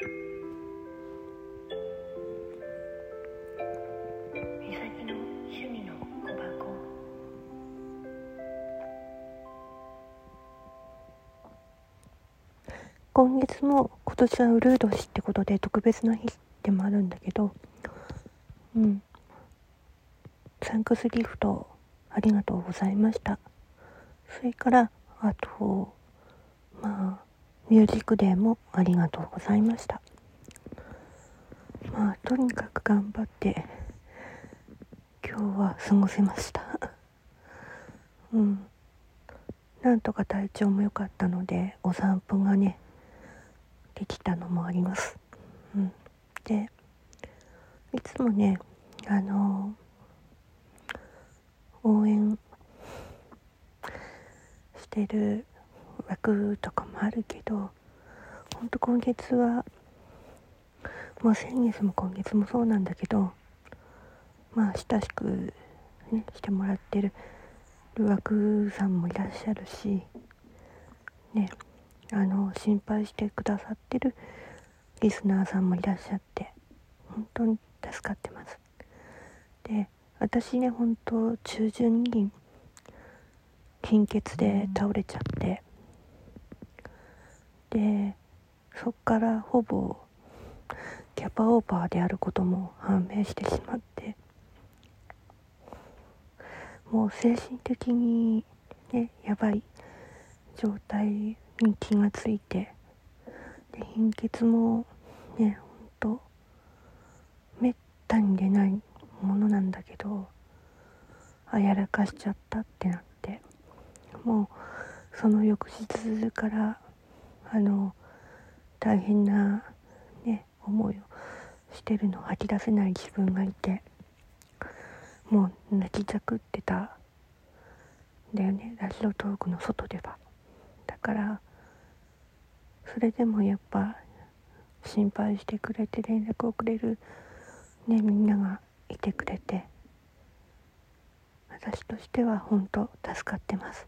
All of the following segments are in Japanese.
美咲の趣味の小箱。今月も今年はウルー年ってことで特別な日でもあるんだけどうん。サンクスギフトありがとうございました。それからあとまあミュージックデーもありがとうございました。まあとにかく頑張って今日は過ごせました。うん。なんとか体調も良かったのでお散歩がねできたのもあります。うん、でいつもねあの応援してる枠とかもあるけどほんと今月はもう先月も今月もそうなんだけどまあ親しく、ね、してもらってる枠さんもいらっしゃるしねあの心配してくださってるリスナーさんもいらっしゃって本当に助かってます。で私ね本当中旬に貧血で倒れちゃってでそっからほぼキャパオーバーであることも判明してしまってもう精神的にねやばい状態に気がついてで貧血もねほんとめったに出ないものなんだけどあやらかしちゃったってなってもうその翌日からあの大変なね思いをしてるのを吐き出せない自分がいてもう泣きじゃくってたんだよねラジオトークの外では。だからそれでもやっぱ心配してくれて連絡をくれるねみんながいてくれて私としては本当助かってます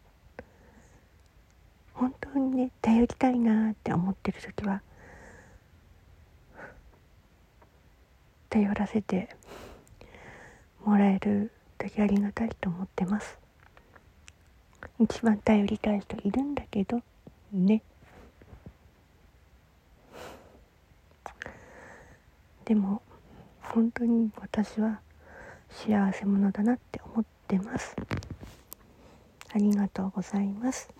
本当にね頼りたいなって思ってる時は頼らせてもらえるだけありがたいと思ってます。一番頼りたい人いるんだけどね。でも本当に私は幸せ者だなって思ってます。ありがとうございます。